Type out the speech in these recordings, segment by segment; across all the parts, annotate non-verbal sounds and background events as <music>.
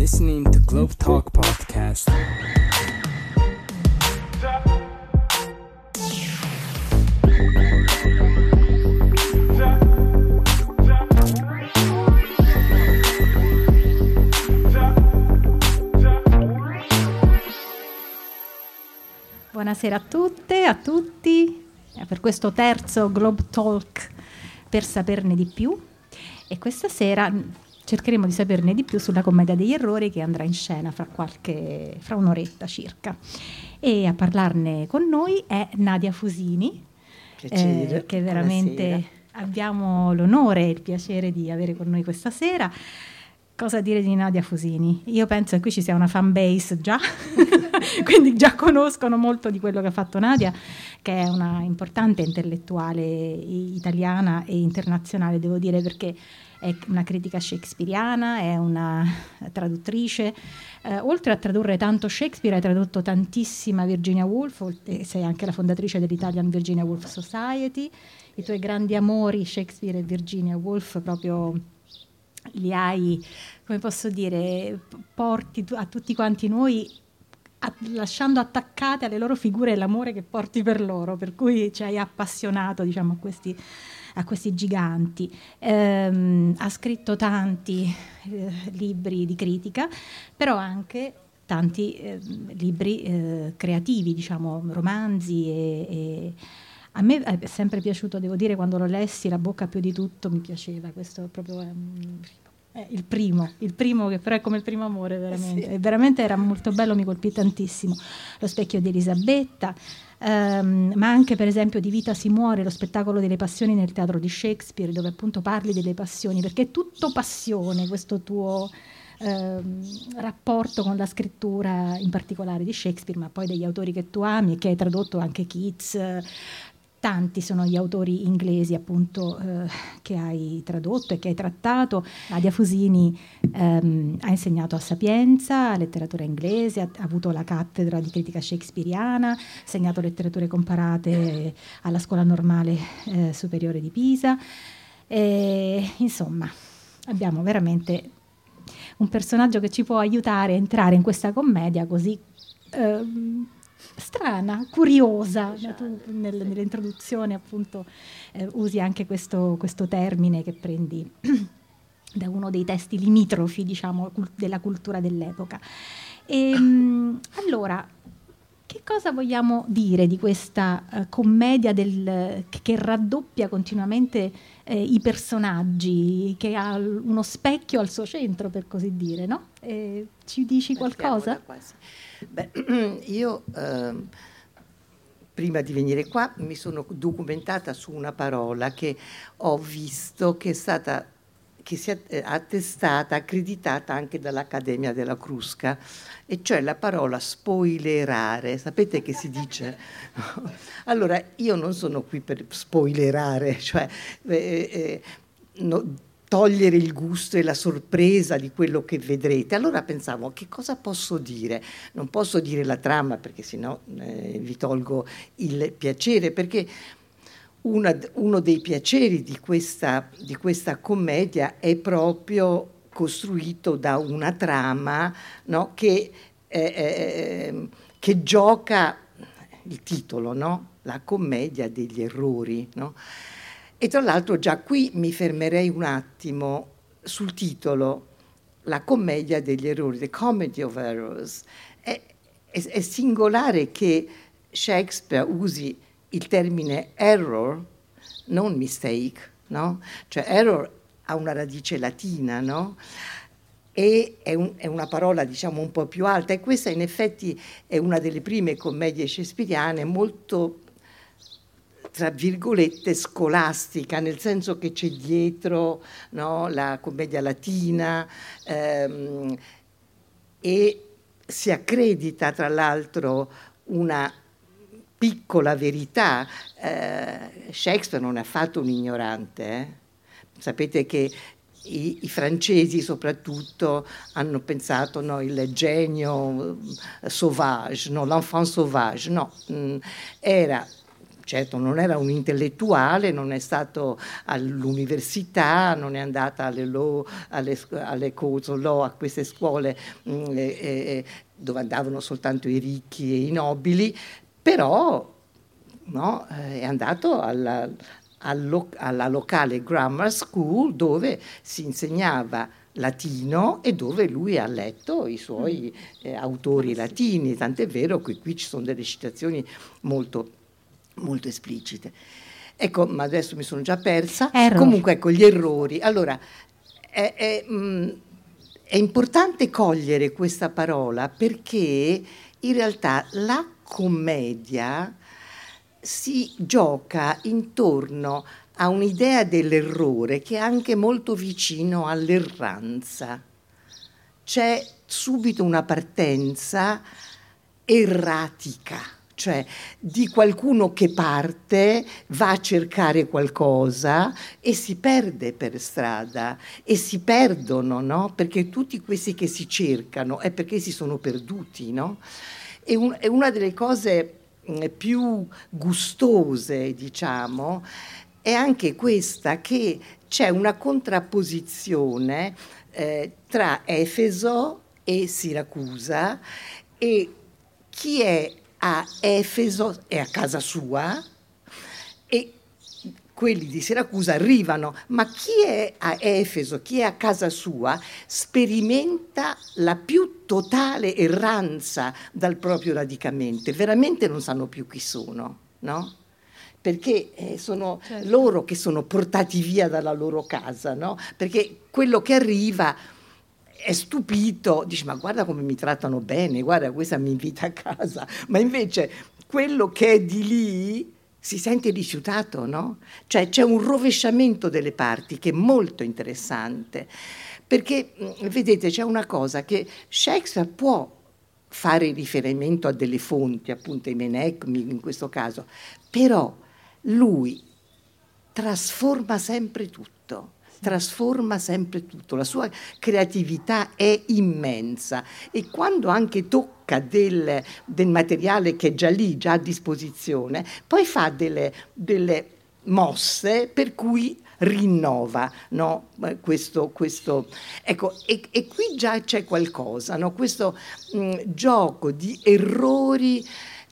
listening to Globe Talk Podcast. Buonasera a tutte, a tutti, eh, per questo terzo Globe Talk per saperne di più. E questa sera cercheremo di saperne di più sulla commedia degli errori che andrà in scena fra, qualche, fra un'oretta circa. E a parlarne con noi è Nadia Fusini, eh, che veramente Buonasera. abbiamo l'onore e il piacere di avere con noi questa sera. Cosa dire di Nadia Fusini? Io penso che qui ci sia una fan base già, <laughs> quindi già conoscono molto di quello che ha fatto Nadia, che è una importante intellettuale italiana e internazionale, devo dire, perché è una critica shakespeariana, è una traduttrice. Eh, oltre a tradurre tanto Shakespeare, hai tradotto tantissima Virginia Woolf, sei anche la fondatrice dell'Italian Virginia Woolf Society. I tuoi grandi amori, Shakespeare e Virginia Woolf, proprio li hai, come posso dire, porti a tutti quanti noi a, lasciando attaccate alle loro figure l'amore che porti per loro, per cui ci hai appassionato diciamo, a, questi, a questi giganti. Ehm, ha scritto tanti eh, libri di critica, però anche tanti eh, libri eh, creativi, diciamo, romanzi e, e a me è sempre piaciuto, devo dire, quando lo lessi, La bocca più di tutto mi piaceva, questo proprio è è il primo, il primo che però è come il primo amore veramente, sì. veramente era molto bello, mi colpì tantissimo. Lo specchio di Elisabetta, ehm, ma anche per esempio di Vita si muore, lo spettacolo delle passioni nel teatro di Shakespeare, dove appunto parli delle passioni, perché è tutto passione questo tuo... Ehm, rapporto con la scrittura in particolare di Shakespeare, ma poi degli autori che tu ami e che hai tradotto anche Keats, Tanti sono gli autori inglesi appunto eh, che hai tradotto e che hai trattato. Nadia Fusini ehm, ha insegnato a Sapienza, letteratura inglese, ha, ha, avuto la cattedra di critica shakespeariana, ha insegnato letterature comparate alla Scuola Normale eh, Superiore di Pisa. E, insomma, abbiamo veramente un personaggio che ci può aiutare a entrare in questa commedia così... Ehm, strana, curiosa. Tu nel, nell'introduzione appunto eh, usi anche questo, questo, termine che prendi <clears throat> da uno dei testi limitrofi, diciamo, della cultura dell'epoca. E, ehm, allora, che cosa vogliamo dire di questa uh, commedia del, che, raddoppia continuamente eh, i personaggi, che ha uno specchio al suo centro, per così dire, no? Eh, ci dici qualcosa? Beh, <clears throat> io eh, prima di venire qua mi sono documentata su una parola che ho visto che è stata che si è eh, attestata, accreditata anche dall'Accademia della Crusca, e cioè la parola spoilerare. Sapete che si dice? <laughs> allora, io non sono qui per spoilerare, <laughs> cioè eh, eh, no, togliere il gusto e la sorpresa di quello che vedrete. Allora pensavo, che cosa posso dire? Non posso dire la trama perché sennò eh, vi tolgo il piacere, perché una, uno dei piaceri di questa, di questa, commedia è proprio costruito da una trama no, che, eh, eh, che, gioca il titolo, no? la commedia degli errori. No? E tra l'altro già qui mi fermerei un attimo sul titolo, la commedia degli errori, The Comedy of Errors. È, è, è singolare che Shakespeare usi il termine error, non mistake, no? Cioè error ha una radice latina, no? E è, un, è, una parola diciamo un po' più alta e questa in effetti è una delle prime commedie shakespeariane molto tra virgolette scolastica, nel senso che c'è dietro no, la commedia latina ehm, e si accredita tra l'altro una piccola verità. Eh, Shakespeare non è affatto un ignorante. Eh? Sapete che i, i, francesi soprattutto hanno pensato no, il genio sauvage, no, l'enfant sauvage, no, mm, era certo non era un intellettuale, non è stato all'università, non è andata alle, law, alle, alle cose, law, a queste scuole mh, mm, eh, dove andavano soltanto i ricchi e i nobili, però no, è andato alla, alla locale grammar school dove si insegnava latino e dove lui ha letto i suoi mm. eh, autori latini, tant'è vero che qui ci sono delle citazioni molto, molto esplicite. Ecco, ma adesso mi sono già persa. Error. Comunque, ecco, gli errori. Allora, è, è, mh, mm, è importante cogliere questa parola perché in realtà la commedia si gioca intorno a un'idea dell'errore che è anche molto vicino all'erranza. C'è subito una partenza erratica, cioè di qualcuno che parte, va a cercare qualcosa e si perde per strada e si perdono, no? Perché tutti questi che si cercano è perché si sono perduti, no? E un, è una delle cose mm, più gustose, diciamo, è anche questa che c'è una contrapposizione eh, tra Efeso e Siracusa e chi è a Efeso è a casa sua e quelli di Siracusa arrivano, ma chi è a Efeso, chi è a casa sua, sperimenta la più totale erranza dal proprio radicamento, veramente non sanno più chi sono, no? perché eh, sono certo. loro che sono portati via dalla loro casa, no? Perché quello che arriva è stupito, dice ma guarda come mi trattano bene, guarda questa mi invita a casa, ma invece quello che è di lì si sente rifiutato, no? Cioè c'è un rovesciamento delle parti che è molto interessante, perché mm, vedete c'è una cosa che Shakespeare può fare riferimento a delle fonti, appunto i Menecmi in questo caso, però lui trasforma sempre tutto, trasforma sempre tutto, la sua creatività è immensa e quando anche tocca del, del materiale che è già lì, già a disposizione, poi fa delle, delle mosse per cui rinnova no? questo, questo, ecco, e, e, qui già c'è qualcosa, no? questo mh, gioco di errori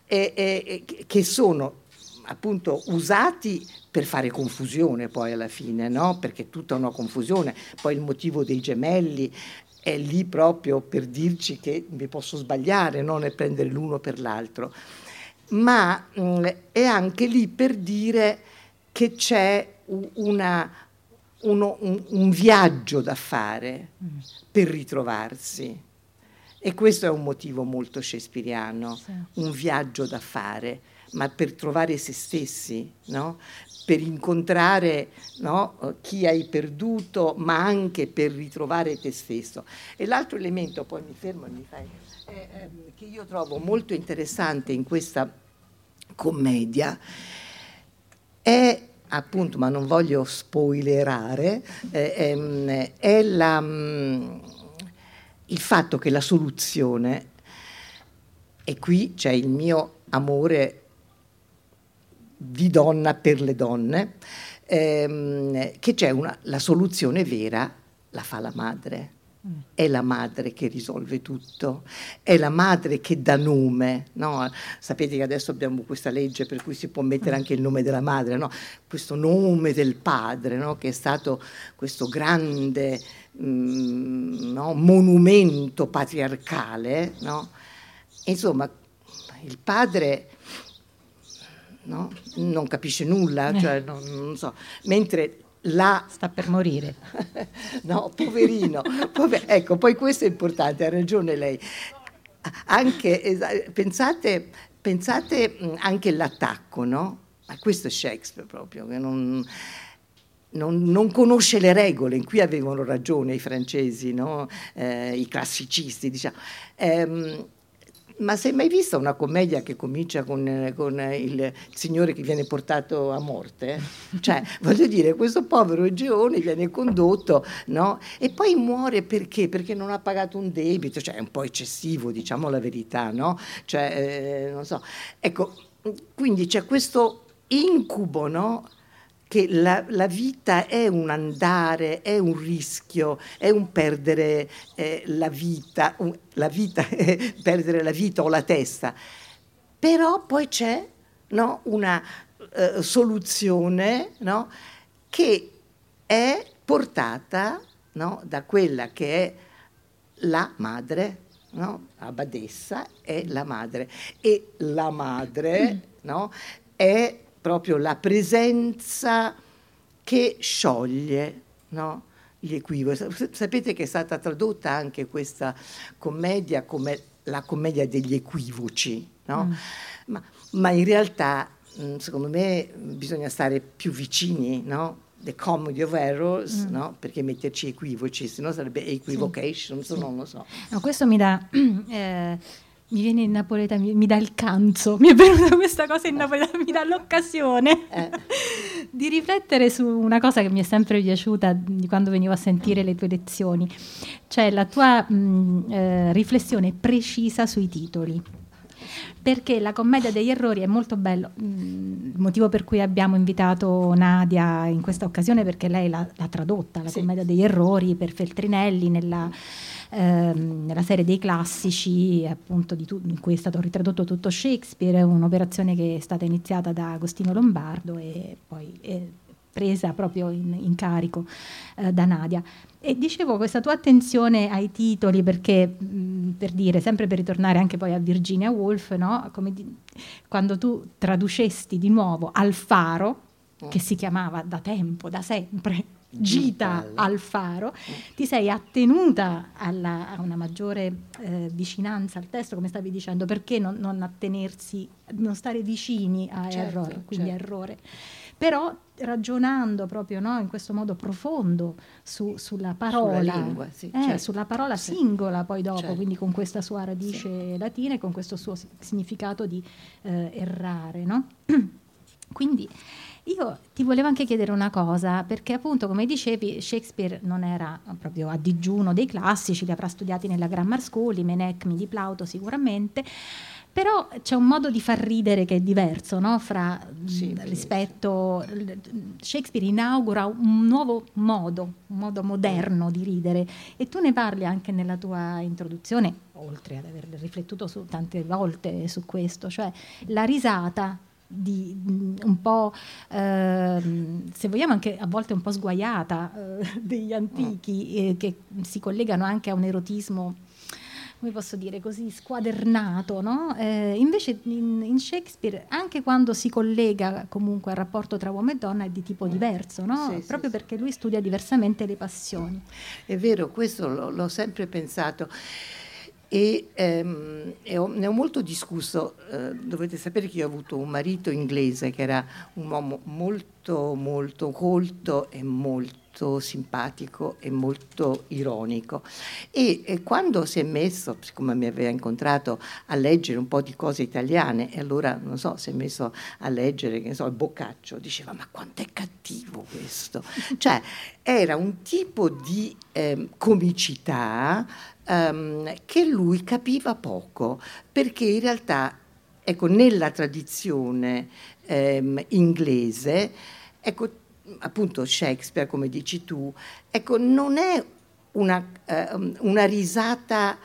eh, eh, che sono appunto usati per fare confusione poi alla fine, no? perché tutta una confusione, poi il motivo dei gemelli è lì proprio per dirci che mi posso sbagliare, non è prendere l'uno per l'altro, ma mh, mm, è anche lì per dire che c'è una, uno, un, un, viaggio da fare mm. per ritrovarsi. E questo è un motivo molto shakespeariano, sì. un viaggio da fare ma per trovare se stessi, no? per incontrare no? chi hai perduto, ma anche per ritrovare te stesso. E l'altro elemento, poi mi fermo e mi fai, è, è, che io trovo molto interessante in questa commedia è appunto, ma non voglio spoilerare, eh, ehm, è la, mm, il fatto che la soluzione, e qui c'è il mio amore di donna per le donne, ehm, che c'è una, la soluzione vera la fa la madre. È la madre che risolve tutto, è la madre che dà nome. No? Sapete che adesso abbiamo questa legge per cui si può mettere anche il nome della madre, no? questo nome del padre, no? che è stato questo grande mm, monumento patriarcale. Insomma, il padre no? non capisce nulla, eh. cioè, non, non so. mentre la... Sta per morire. <laughs> no, poverino. Pover... ecco, poi questo è importante, ha ragione lei. Anche, pensate, pensate anche all'attacco, no? Ma questo è Shakespeare proprio, che non, non, non, conosce le regole, qui avevano ragione i francesi, no? eh, i classicisti, diciamo. Eh, ma sei mai vista una commedia che comincia con, con, il signore che viene portato a morte? Cioè, <laughs> voglio dire, questo povero Egeone viene condotto, no? E poi muore perché? Perché non ha pagato un debito, cioè è un po' eccessivo, diciamo la verità, no? Cioè, eh, non so. Ecco, quindi c'è questo incubo, no? Che la, la, vita è un andare, è un rischio, è un perdere eh, la vita, un, la vita è <laughs> perdere la vita o la testa. Però poi c'è no, una eh, soluzione no, che è portata no, da quella che è la madre, no? la badessa è la madre e la madre no, è proprio la presenza che scioglie no, gli equivoci. Sapete che è stata tradotta anche questa commedia come la commedia degli equivoci, no? mm. ma, ma, in realtà mm, secondo me bisogna stare più vicini, no? The Comedy of Errors, mm. no? perché metterci equivoci, se no sarebbe equivocation, sì. non lo so. No, questo mi dà... <clears throat> Eh, mi viene in napoletano, mi, mi, dà il canzo, mi è venuta questa cosa in napoletano, mi dà l'occasione eh. di riflettere su una cosa che mi è sempre piaciuta di quando venivo a sentire le tue lezioni, cioè la tua mh, eh, riflessione precisa sui titoli perché la commedia degli errori è molto bello. Il motivo per cui abbiamo invitato Nadia in questa occasione perché lei l'ha, l'ha tradotta, la sì. commedia degli errori per Feltrinelli nella, ehm, nella serie dei classici, appunto, tu, in cui è stato ritradotto tutto Shakespeare, un'operazione che è stata iniziata da Agostino Lombardo e poi è presa proprio in, in carico eh, da Nadia. E dicevo questa tua attenzione ai titoli, perché mh, per dire, sempre per ritornare anche poi a Virginia Woolf, no? di, quando tu traducesti di nuovo Al faro, mm. che si chiamava da tempo, da sempre, Gita al faro, ti sei attenuta alla, a una maggiore eh, vicinanza al testo, come stavi dicendo, perché non, non attenersi, non stare vicini a certo, errore, quindi certo. errore però ragionando proprio no, in questo modo profondo su, sulla parola, sulla, lingua, sì, eh, certo. sulla parola sì. singola poi dopo, certo. quindi con questa sua radice sì. latina e con questo suo significato di eh, errare. No? <clears throat> quindi io ti volevo anche chiedere una cosa, perché appunto come dicevi Shakespeare non era proprio a digiuno dei classici, li avrà studiati nella Grammar School, i Menecmi di Plauto sicuramente, però c'è un modo di far ridere che è diverso no? Fra, sì, rispetto Shakespeare inaugura un nuovo modo un modo moderno di ridere e tu ne parli anche nella tua introduzione oltre ad aver riflettuto su, tante volte su questo cioè la risata di, un po' eh, se vogliamo anche a volte un po' sguaiata eh, <laughs> degli antichi eh, che si collegano anche a un erotismo come posso dire, così squadernato, no? eh, invece in, in, Shakespeare, anche quando si collega comunque al rapporto tra uomo e donna, è di tipo mm. diverso, no? sì, proprio sì, perché lui studia diversamente le passioni. È vero, questo l'ho, l'ho sempre pensato. E, ehm, ho, ne ho molto discusso, eh, dovete sapere che io ho avuto un marito inglese che era un uomo molto molto colto e molto simpatico e molto ironico. E, e, quando si è messo, siccome mi aveva incontrato, a leggere un po' di cose italiane, e allora, non so, si è messo a leggere, che ne so, il Boccaccio, diceva, ma quanto è cattivo questo? cioè, era un tipo di eh, comicità ehm, che lui capiva poco, perché in realtà, ecco, nella tradizione ehm, inglese, ecco, appunto Shakespeare, come dici tu, ecco, non è una, eh, una risata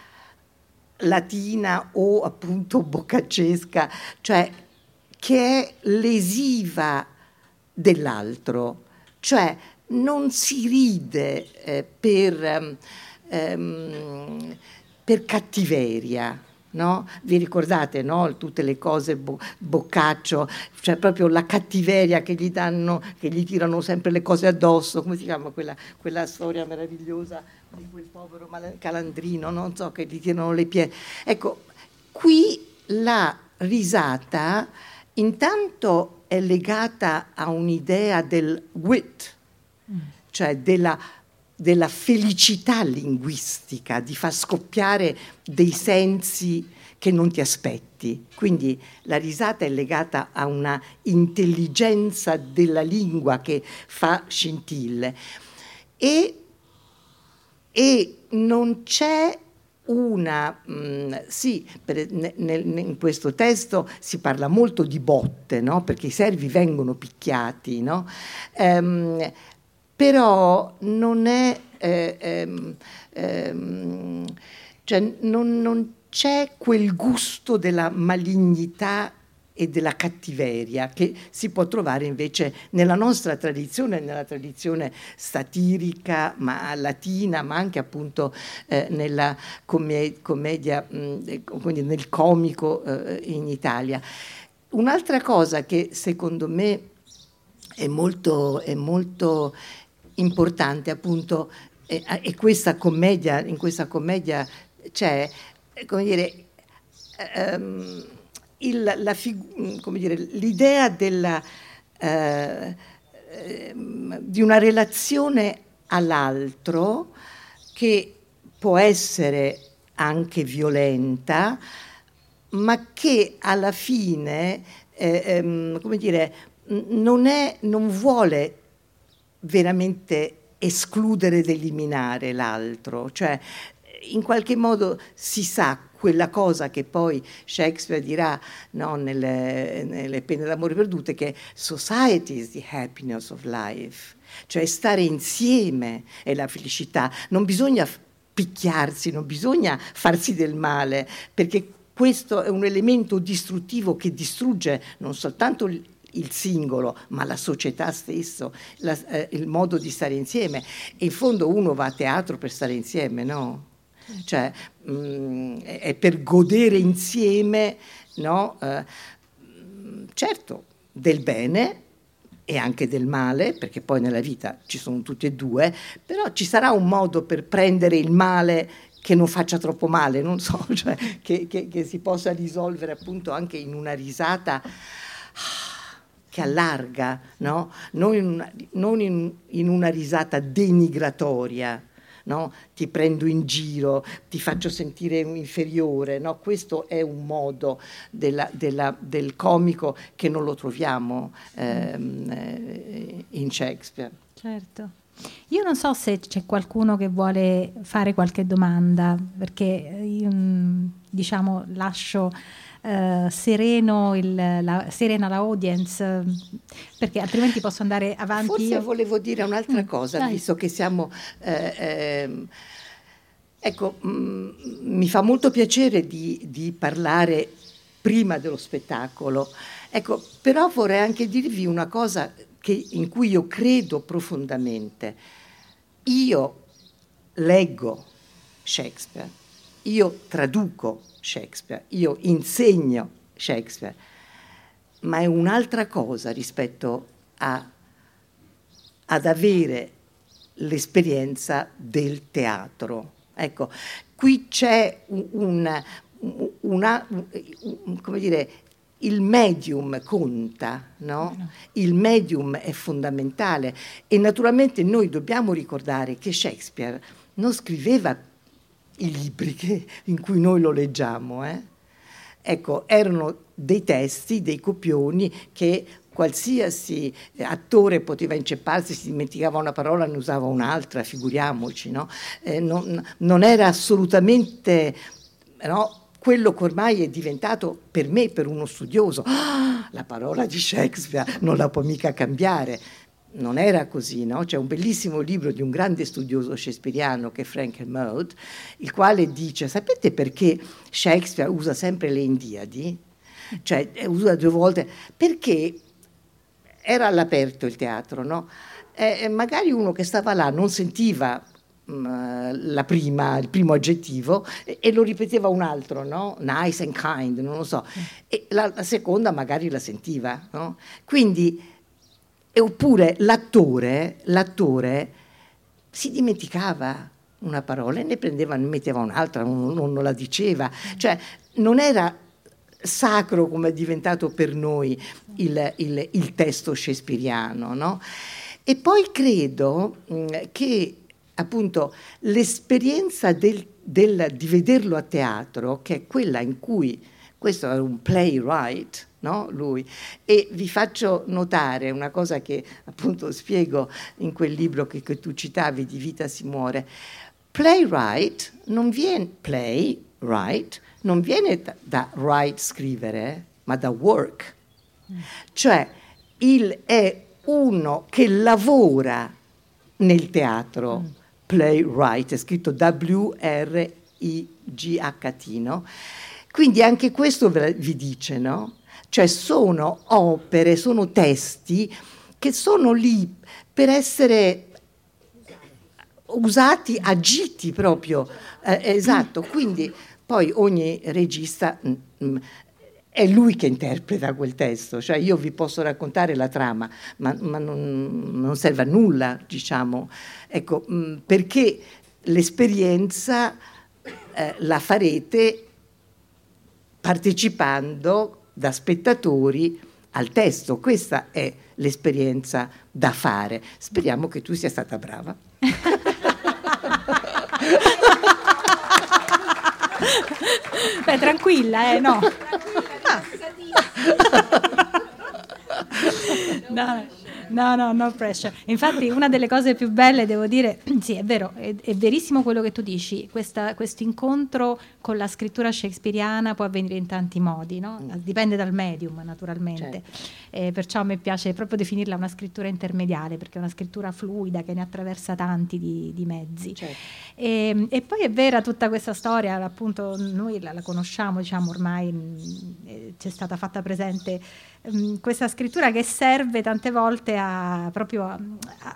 latina o appunto boccaccesca, cioè che è lesiva dell'altro, cioè non si ride eh, per, ehm, per cattiveria No? Vi ricordate no? tutte le cose bo- boccaccio, cioè proprio la cattiveria che gli danno, che gli tirano sempre le cose addosso, come si chiama quella, quella storia meravigliosa di quel povero calandrino, non so, che gli tirano le piede. Ecco, qui la risata intanto è legata a un'idea del wit, mm. cioè della della felicità linguistica, di far scoppiare dei sensi che non ti aspetti. Quindi la risata è legata a una intelligenza della lingua che fa scintille. E, e non c'è una, mh, mm, sì, per, nel, in questo testo si parla molto di botte, no? perché i servi vengono picchiati, no? ehm, però non è, eh, ehm, ehm, cioè non, non c'è quel gusto della malignità e della cattiveria che si può trovare invece nella nostra tradizione, nella tradizione satirica ma latina, ma anche appunto eh, nella comm- commedia, mh, quindi nel comico eh, in Italia. Un'altra cosa che secondo me è molto, è molto importante appunto e, questa commedia, in questa commedia c'è, come dire, um, il, la figu- dire, l'idea della, eh, di una relazione all'altro che può essere anche violenta, ma che alla fine, eh, ehm, come dire, non, è, non vuole veramente escludere ed eliminare l'altro, cioè in qualche modo si sa quella cosa che poi Shakespeare dirà no, nelle, nelle pene d'amore perdute che society is the happiness of life, cioè stare insieme è la felicità, non bisogna picchiarsi, non bisogna farsi del male, perché questo è un elemento distruttivo che distrugge non soltanto il singolo, ma la società stesso, la, eh, il modo di stare insieme. E in fondo uno va a teatro per stare insieme, no? Cioè, mh, mm, è per godere insieme, no? Eh, certo, del bene e anche del male, perché poi nella vita ci sono tutti e due, però ci sarà un modo per prendere il male che non faccia troppo male, non so, <laughs> cioè, che, che, che si possa risolvere appunto anche in una risata che allarga, no? non, in una, non in, in una risata denigratoria. No? ti prendo in giro, ti faccio sentire inferiore. No? Questo è un modo della, della, del comico che non lo troviamo ehm, eh, in Shakespeare. Certo. Io non so se c'è qualcuno che vuole fare qualche domanda, perché io, diciamo, lascio eh, sereno il, la, serena la audience, perché altrimenti posso andare avanti. Forse io. volevo dire un'altra mm, cosa, dai. visto che siamo... Eh, eh, ecco, mh, mm, mi fa molto piacere di, di parlare prima dello spettacolo. Ecco, però vorrei anche dirvi una cosa che, in cui io credo profondamente. Io leggo Shakespeare, io traduco Shakespeare, io insegno Shakespeare, ma è un'altra cosa rispetto a, ad avere l'esperienza del teatro. Ecco, qui c'è un, una, come dire, il medium conta, no? Il medium è fondamentale e naturalmente noi dobbiamo ricordare che Shakespeare non scriveva i libri che, in cui noi lo leggiamo. Eh? Ecco, erano dei testi, dei copioni che qualsiasi attore poteva incepparsi, si dimenticava una parola, ne usava un'altra, figuriamoci, no? eh, non, non, era assolutamente no, quello che ormai è diventato per me, per uno studioso, ah, la parola di Shakespeare non la può mica cambiare non era così, no? C'è un bellissimo libro di un grande studioso shakespeariano che è Frank Kermode, il quale dice, sapete perché Shakespeare usa sempre le Indiadi? Cioè, eh, usa due volte, perché era all'aperto il teatro, no? E magari uno che stava là non sentiva mm, Prima, il primo aggettivo e, lo ripeteva un altro, no? Nice and kind, non lo so. E la, la seconda magari la sentiva, no? Quindi oppure l'attore, l'attore si dimenticava una parola e ne prendeva, ne metteva un'altra, non, non la diceva. Cioè non era sacro come è diventato per noi il, il, il testo shakespeariano. No? E poi credo mh, mm, che appunto l'esperienza del, del, di vederlo a teatro, che è quella in cui questo è un playwright, no? lui. E vi faccio notare una cosa che appunto spiego in quel libro che, che tu citavi, Di vita si muore. Playwright non viene, play, write, non viene da, da write, scrivere, ma da work. Cioè, il è uno che lavora nel teatro, mm. playwright, è scritto W-R-I-G-H-T, no? Quindi anche questo vi dice, no? Cioè sono opere, sono testi che sono lì per essere usati, agiti proprio, eh, esatto, quindi poi ogni regista mh, mm, mm, è lui che interpreta quel testo, cioè io vi posso raccontare la trama, ma, ma non, non, serve a nulla, diciamo, ecco, mh, mm, perché l'esperienza eh, la farete partecipando da spettatori al testo, questa è l'esperienza da fare. Speriamo che tu sia stata brava. <laughs> Beh, tranquilla, eh, no. <laughs> no. No, no, no pressure. Infatti una delle cose più belle, devo dire, <clears throat> sì, è vero, è, è verissimo quello che tu dici, questo incontro con la scrittura shakespeariana può avvenire in tanti modi, no? Mm. dipende dal medium naturalmente, certo. eh, perciò a me piace proprio definirla una scrittura intermediale, perché è una scrittura fluida che ne attraversa tanti di, di mezzi. Certo. E, ehm, e, poi è vera tutta questa storia, appunto noi la, la conosciamo, diciamo ormai mh, mm, c'è stata fatta presente um, questa scrittura che serve tante volte a, proprio a,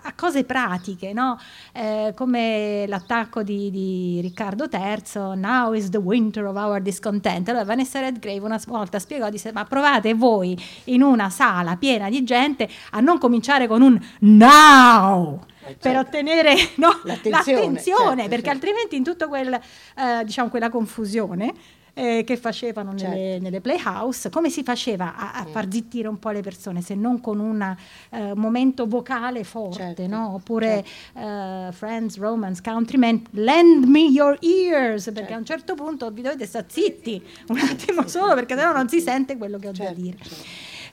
a cose pratiche, no? eh, come l'attacco di, di, Riccardo III, Now is the winter of our discontent. Allora Vanessa Redgrave una volta spiegò, disse, ma provate voi in una sala piena di gente a non cominciare con un now! Eh, per certo. ottenere no, l'attenzione, l'attenzione certo, perché certo. altrimenti in tutta quel, eh, diciamo, quella confusione eh, che facevano certo. nelle, nelle, playhouse, come si faceva a, a, far zittire un po' le persone se non con un uh, momento vocale forte, certo. no? oppure certo. uh, Friends, Romance, Countrymen, lend me your ears, perché certo. a un certo punto vi dovete stare zitti un attimo solo perché sennò non si sente quello che ho da certo, dire. Certo.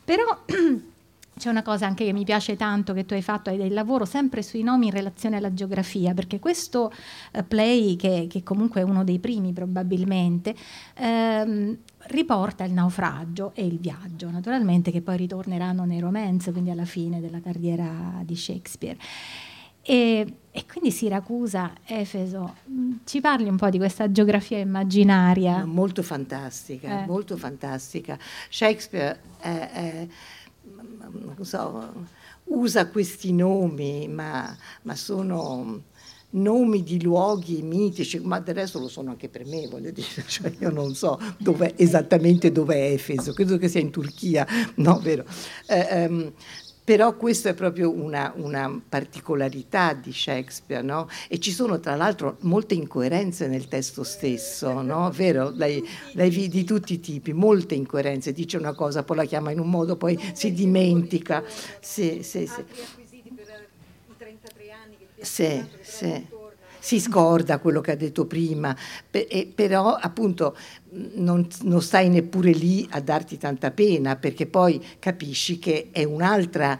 Però <clears throat> C'è una cosa anche che mi piace tanto che tu hai fatto, hai del lavoro sempre sui nomi in relazione alla geografia, perché questo uh, play, che, che, comunque è uno dei primi probabilmente, ehm, riporta il naufragio e il viaggio, naturalmente, che poi ritorneranno nei romanzi, quindi alla fine della carriera di Shakespeare. E, e, quindi Siracusa, Efeso, mm, ci parli un po' di questa geografia immaginaria? Molto fantastica, eh. molto fantastica. Shakespeare è, è so, usa questi nomi, ma, ma sono nomi di luoghi mitici, ma del resto lo sono anche per me, voglio dire, <laughs> cioè io non so dov'è, esattamente dove è Efeso, credo che sia in Turchia, no, vero? Eh, um, però questa è proprio una, una particolarità di Shakespeare, no? E ci sono tra l'altro molte incoerenze nel testo stesso, no? Vero? Lei, lei di tutti i tipi, molte incoerenze, dice una cosa, poi la chiama in un modo, poi si dimentica. Sì, sì, sì. Sì, sì si scorda quello che ha detto prima, però appunto non, non, stai neppure lì a darti tanta pena perché poi capisci che è un'altra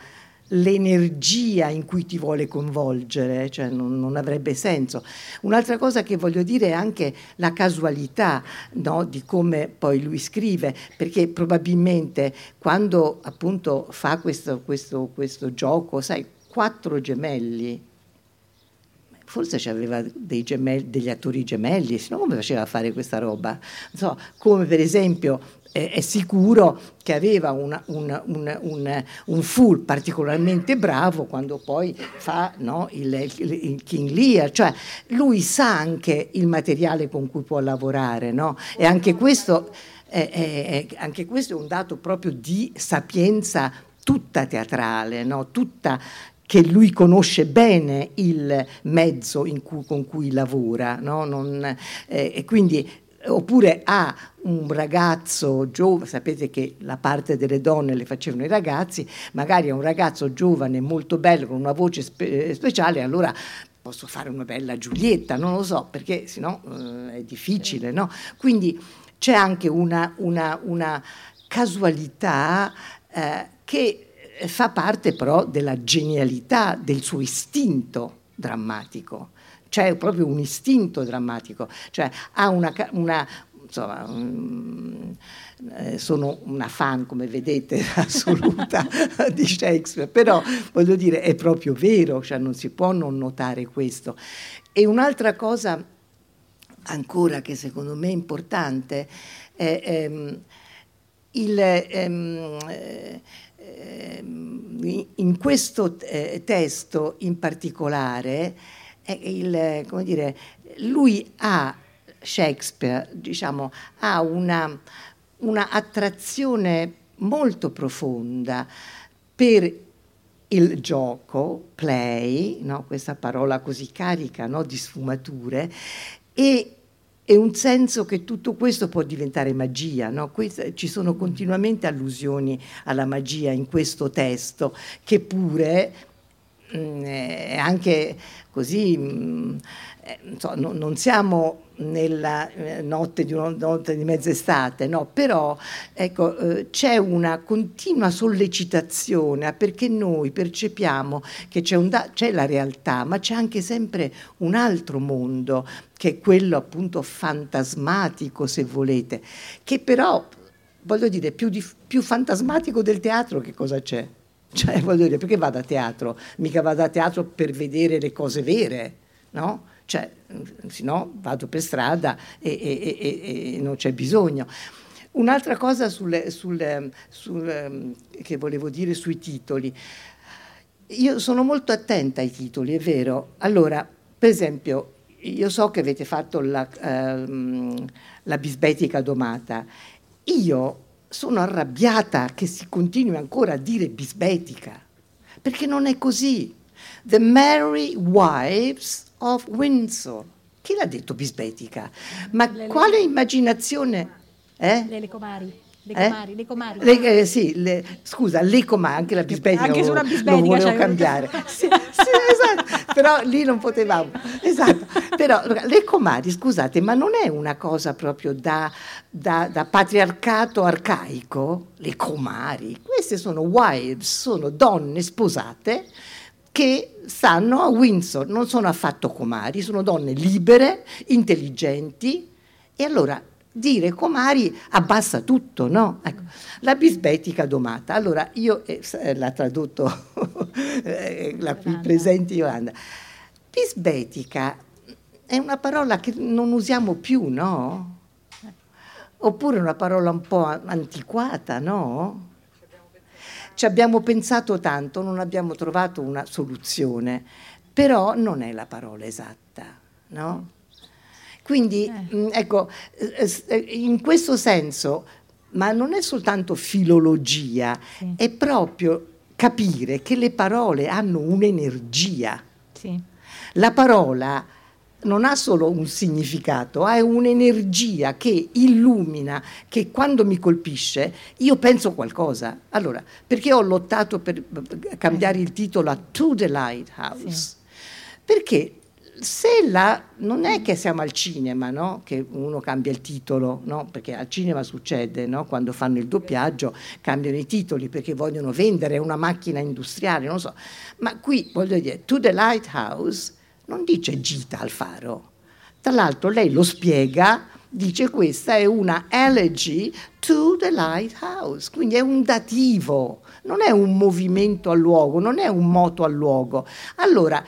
l'energia in cui ti vuole coinvolgere, cioè non, non, avrebbe senso. Un'altra cosa che voglio dire è anche la casualità no, di come poi lui scrive, perché probabilmente quando appunto fa questo, questo, questo gioco, sai, quattro gemelli, forse aveva gemelli, degli attori gemelli, se no come faceva fare questa roba? So, come per esempio eh, è sicuro che aveva una, una, un, un, un, full particolarmente bravo quando poi fa no, il, il, il, King Lear, cioè lui sa anche il materiale con cui può lavorare, no? e anche questo, è, è, anche questo è un dato proprio di sapienza tutta teatrale, no? tutta che lui conosce bene il mezzo cui, con cui lavora, no? non, eh, e quindi oppure ha un ragazzo giovane, sapete che la parte delle donne le facevano i ragazzi, magari è un ragazzo giovane molto bello con una voce spe- speciale, allora posso fare una bella Giulietta, non lo so, perché sennò eh, è difficile, no? Quindi c'è anche una, una, una casualità eh, che fa parte però della genialità del suo istinto drammatico. c'è proprio un istinto drammatico, cioè ha una, una insomma, um, sono una fan, come vedete, <laughs> assoluta di Shakespeare, però voglio dire, è proprio vero, cioè non si può non notare questo. E un'altra cosa ancora che secondo me è importante è ehm, il... Ehm, eh, in questo eh, testo in particolare, il, dire, lui ha, Shakespeare, diciamo, ha una, una attrazione molto profonda per il gioco, play, no? questa parola così carica no? di sfumature, e e un senso che tutto questo può diventare magia. No? Ci sono continuamente allusioni alla magia in questo testo, che pure mm, è anche così, mm, eh, so, no, non siamo nella eh, notte di una notte di mezz'estate, no, però ecco, eh, c'è una continua sollecitazione perché noi percepiamo che c'è, da- c'è, la realtà, ma c'è anche sempre un altro mondo, che è quello appunto fantasmatico, se volete, che però, voglio dire, più, di, più fantasmatico del teatro che cosa c'è? Cioè, voglio dire, perché vado a teatro? Mica vado a teatro per vedere le cose vere, no? Cioè, se no vado per strada e, e, e, e non c'è bisogno. Un'altra cosa sul, sul, sul, che volevo dire sui titoli. Io sono molto attenta ai titoli, è vero. Allora, per esempio, io so che avete fatto la, ehm, la bisbetica domata. Io sono arrabbiata che si continui ancora a dire bisbetica, perché non è così. The Merry Wives of Windsor. Chi l'ha detto bisbetica? Ma le, quale immaginazione? Eh? Le, le comari. Le eh? comari, eh? le comari. Le, eh, sì, le, scusa, le comari, anche la bisbetica. Anche sulla bisbetica. Lo volevo cioè, cambiare. <laughs> sì, sì, esatto. Però lì non potevamo. Esatto. Però le comari, scusate, ma non è una cosa proprio da, da, da patriarcato arcaico? Le comari. Queste sono wives, sono donne sposate che stanno a Windsor, non sono affatto comari, sono donne libere, intelligenti e allora dire comari abbassa tutto, no? Ecco, la bisbetica domata. Allora io eh, l'ha tradotto <laughs> eh, la qui presente Yolanda. Bisbetica è una parola che non usiamo più, no? Oppure una parola un po' antiquata, no? Ci abbiamo pensato tanto, non abbiamo trovato una soluzione, però non è la parola esatta, no? Quindi, eh. Mm, ecco, eh, eh, in questo senso, ma non è soltanto filologia, sì. è proprio capire che le parole hanno un'energia. Sì. La parola non ha solo un significato, ha un'energia che illumina, che quando mi colpisce io penso qualcosa. Allora, perché ho lottato per cambiare il titolo a To the Lighthouse? Sì. Perché se la, non è che siamo al cinema, no? che uno cambia il titolo, no? perché al cinema succede, no? quando fanno il doppiaggio cambiano i titoli perché vogliono vendere una macchina industriale, non so. Ma qui voglio dire, To the Lighthouse non dice gita al faro. Tra l'altro lei lo spiega, dice questa è una elegy to the lighthouse, quindi è un dativo, non è un movimento al luogo, non è un moto al luogo. Allora,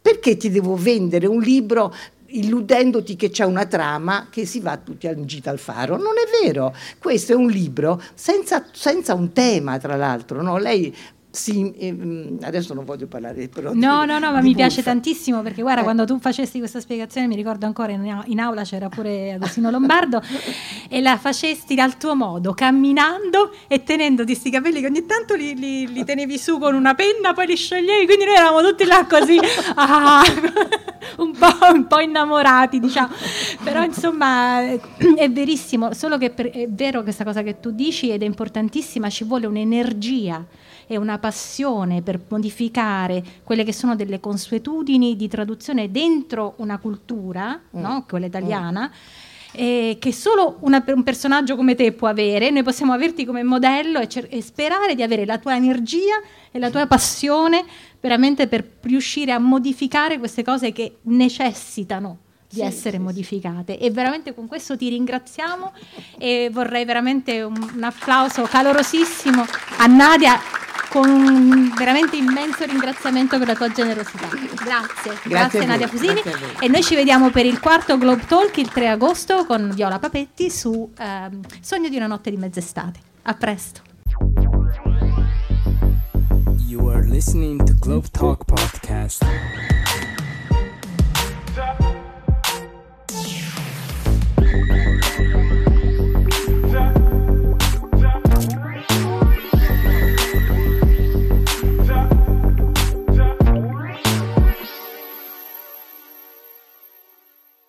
perché ti devo vendere un libro illudendoti che c'è una trama che si va tutti in gita al faro. Non è vero, questo è un libro senza, senza un tema, tra l'altro. No? Lei sì, ehm, adesso non voglio parlare però No, di, no, no, ma mi piace tantissimo perché guarda, eh. quando tu facesti questa spiegazione, mi ricordo ancora in, in aula c'era pure Agostino Lombardo <laughs> e la facesti al tuo modo, camminando e tenendoti questi capelli che ogni tanto li, li, li, tenevi su con una penna, poi li scioglievi, quindi noi eravamo tutti là così <laughs> ah, un, po', un, po', innamorati, diciamo. Però insomma è verissimo, solo che per, è vero questa cosa che tu dici ed è importantissima, ci vuole un'energia e una passione per modificare quelle che sono delle consuetudini di traduzione dentro una cultura, mm. no? quella italiana. Mm eh, che solo una, un personaggio come te può avere. Noi possiamo averti come modello e, cer- e sperare di avere la tua energia e la tua passione veramente per riuscire a modificare queste cose che necessitano di Sì, essere sì, modificate e veramente con questo ti ringraziamo e vorrei veramente un, un applauso calorosissimo a Nadia con un veramente immenso ringraziamento per la tua generosità. Grazie, grazie, grazie Nadia Fusini. Grazie e noi ci vediamo per il quarto Globe Talk il 3 agosto con Viola Papetti su ehm, Sogno di una notte di mezz'estate. A presto. You are listening to Globe Talk Podcast. Stop.